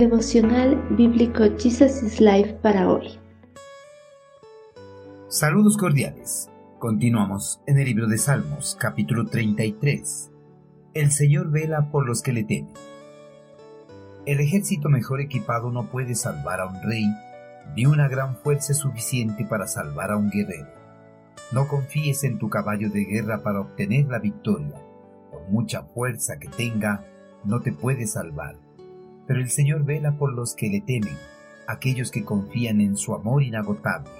Devocional Bíblico Jesus is Life para hoy. Saludos cordiales. Continuamos en el libro de Salmos, capítulo 33. El Señor vela por los que le temen. El ejército mejor equipado no puede salvar a un rey, ni una gran fuerza suficiente para salvar a un guerrero. No confíes en tu caballo de guerra para obtener la victoria. Por mucha fuerza que tenga, no te puede salvar pero el Señor vela por los que le temen, aquellos que confían en su amor inagotable,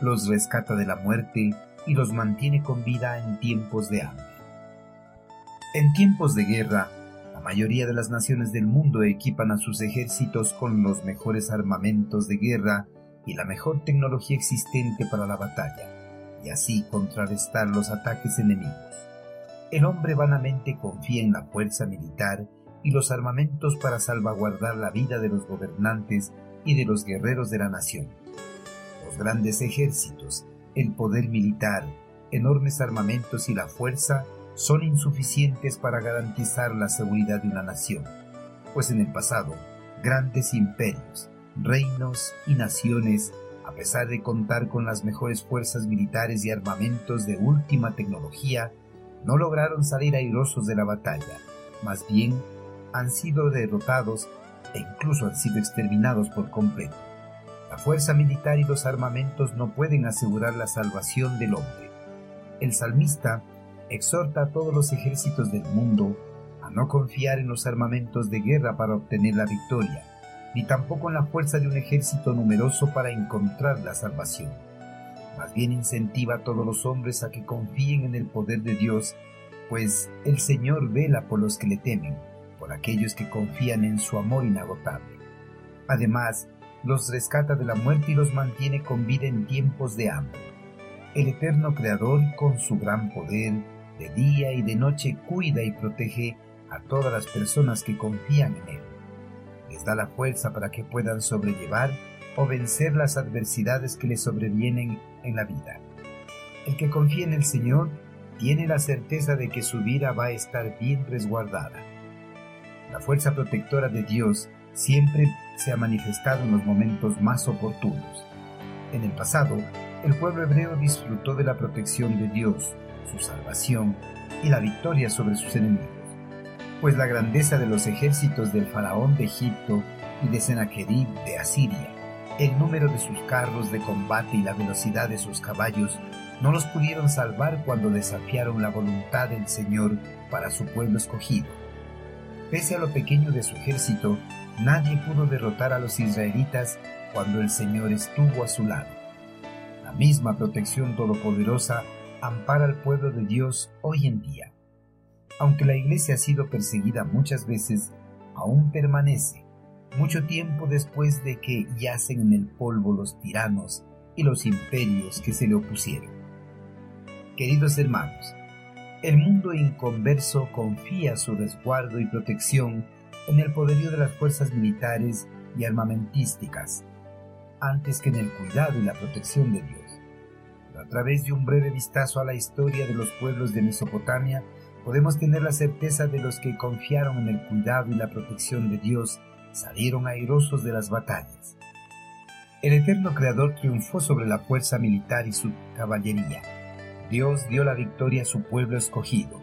los rescata de la muerte y los mantiene con vida en tiempos de hambre. En tiempos de guerra, la mayoría de las naciones del mundo equipan a sus ejércitos con los mejores armamentos de guerra y la mejor tecnología existente para la batalla, y así contrarrestar los ataques enemigos. El hombre vanamente confía en la fuerza militar y los armamentos para salvaguardar la vida de los gobernantes y de los guerreros de la nación. Los grandes ejércitos, el poder militar, enormes armamentos y la fuerza son insuficientes para garantizar la seguridad de una nación, pues en el pasado, grandes imperios, reinos y naciones, a pesar de contar con las mejores fuerzas militares y armamentos de última tecnología, no lograron salir airosos de la batalla, más bien han sido derrotados e incluso han sido exterminados por completo. La fuerza militar y los armamentos no pueden asegurar la salvación del hombre. El salmista exhorta a todos los ejércitos del mundo a no confiar en los armamentos de guerra para obtener la victoria, ni tampoco en la fuerza de un ejército numeroso para encontrar la salvación. Más bien incentiva a todos los hombres a que confíen en el poder de Dios, pues el Señor vela por los que le temen aquellos que confían en su amor inagotable. Además, los rescata de la muerte y los mantiene con vida en tiempos de hambre. El eterno Creador, con su gran poder, de día y de noche cuida y protege a todas las personas que confían en Él. Les da la fuerza para que puedan sobrellevar o vencer las adversidades que les sobrevienen en la vida. El que confía en el Señor tiene la certeza de que su vida va a estar bien resguardada la fuerza protectora de Dios siempre se ha manifestado en los momentos más oportunos. En el pasado, el pueblo hebreo disfrutó de la protección de Dios, su salvación y la victoria sobre sus enemigos, pues la grandeza de los ejércitos del faraón de Egipto y de Sennacherib de Asiria, el número de sus carros de combate y la velocidad de sus caballos no los pudieron salvar cuando desafiaron la voluntad del Señor para su pueblo escogido Pese a lo pequeño de su ejército, nadie pudo derrotar a los israelitas cuando el Señor estuvo a su lado. La misma protección todopoderosa ampara al pueblo de Dios hoy en día. Aunque la iglesia ha sido perseguida muchas veces, aún permanece, mucho tiempo después de que yacen en el polvo los tiranos y los imperios que se le opusieron. Queridos hermanos, el mundo inconverso confía su resguardo y protección en el poderío de las fuerzas militares y armamentísticas, antes que en el cuidado y la protección de Dios. a través de un breve vistazo a la historia de los pueblos de Mesopotamia, podemos tener la certeza de los que confiaron en el cuidado y la protección de Dios salieron airosos de las batallas. El eterno Creador triunfó sobre la fuerza militar y su caballería Dios dio la victoria a su pueblo escogido.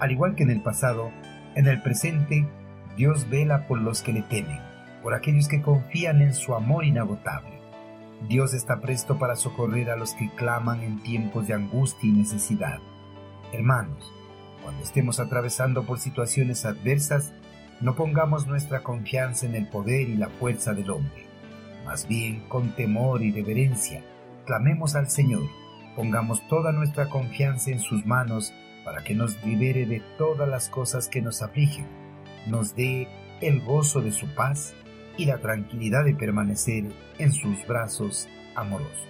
Al igual que en el pasado, en el presente, Dios vela por los que le temen, por aquellos que confían en su amor inagotable. Dios está presto para socorrer a los que claman en tiempos de angustia y necesidad. Hermanos, cuando estemos atravesando por situaciones adversas, no pongamos nuestra confianza en el poder y la fuerza del hombre. Más bien, con temor y reverencia, clamemos al Señor Pongamos toda nuestra confianza en sus manos para que nos libere de todas las cosas que nos afligen, nos dé el gozo de su paz y la tranquilidad de permanecer en sus brazos amorosos.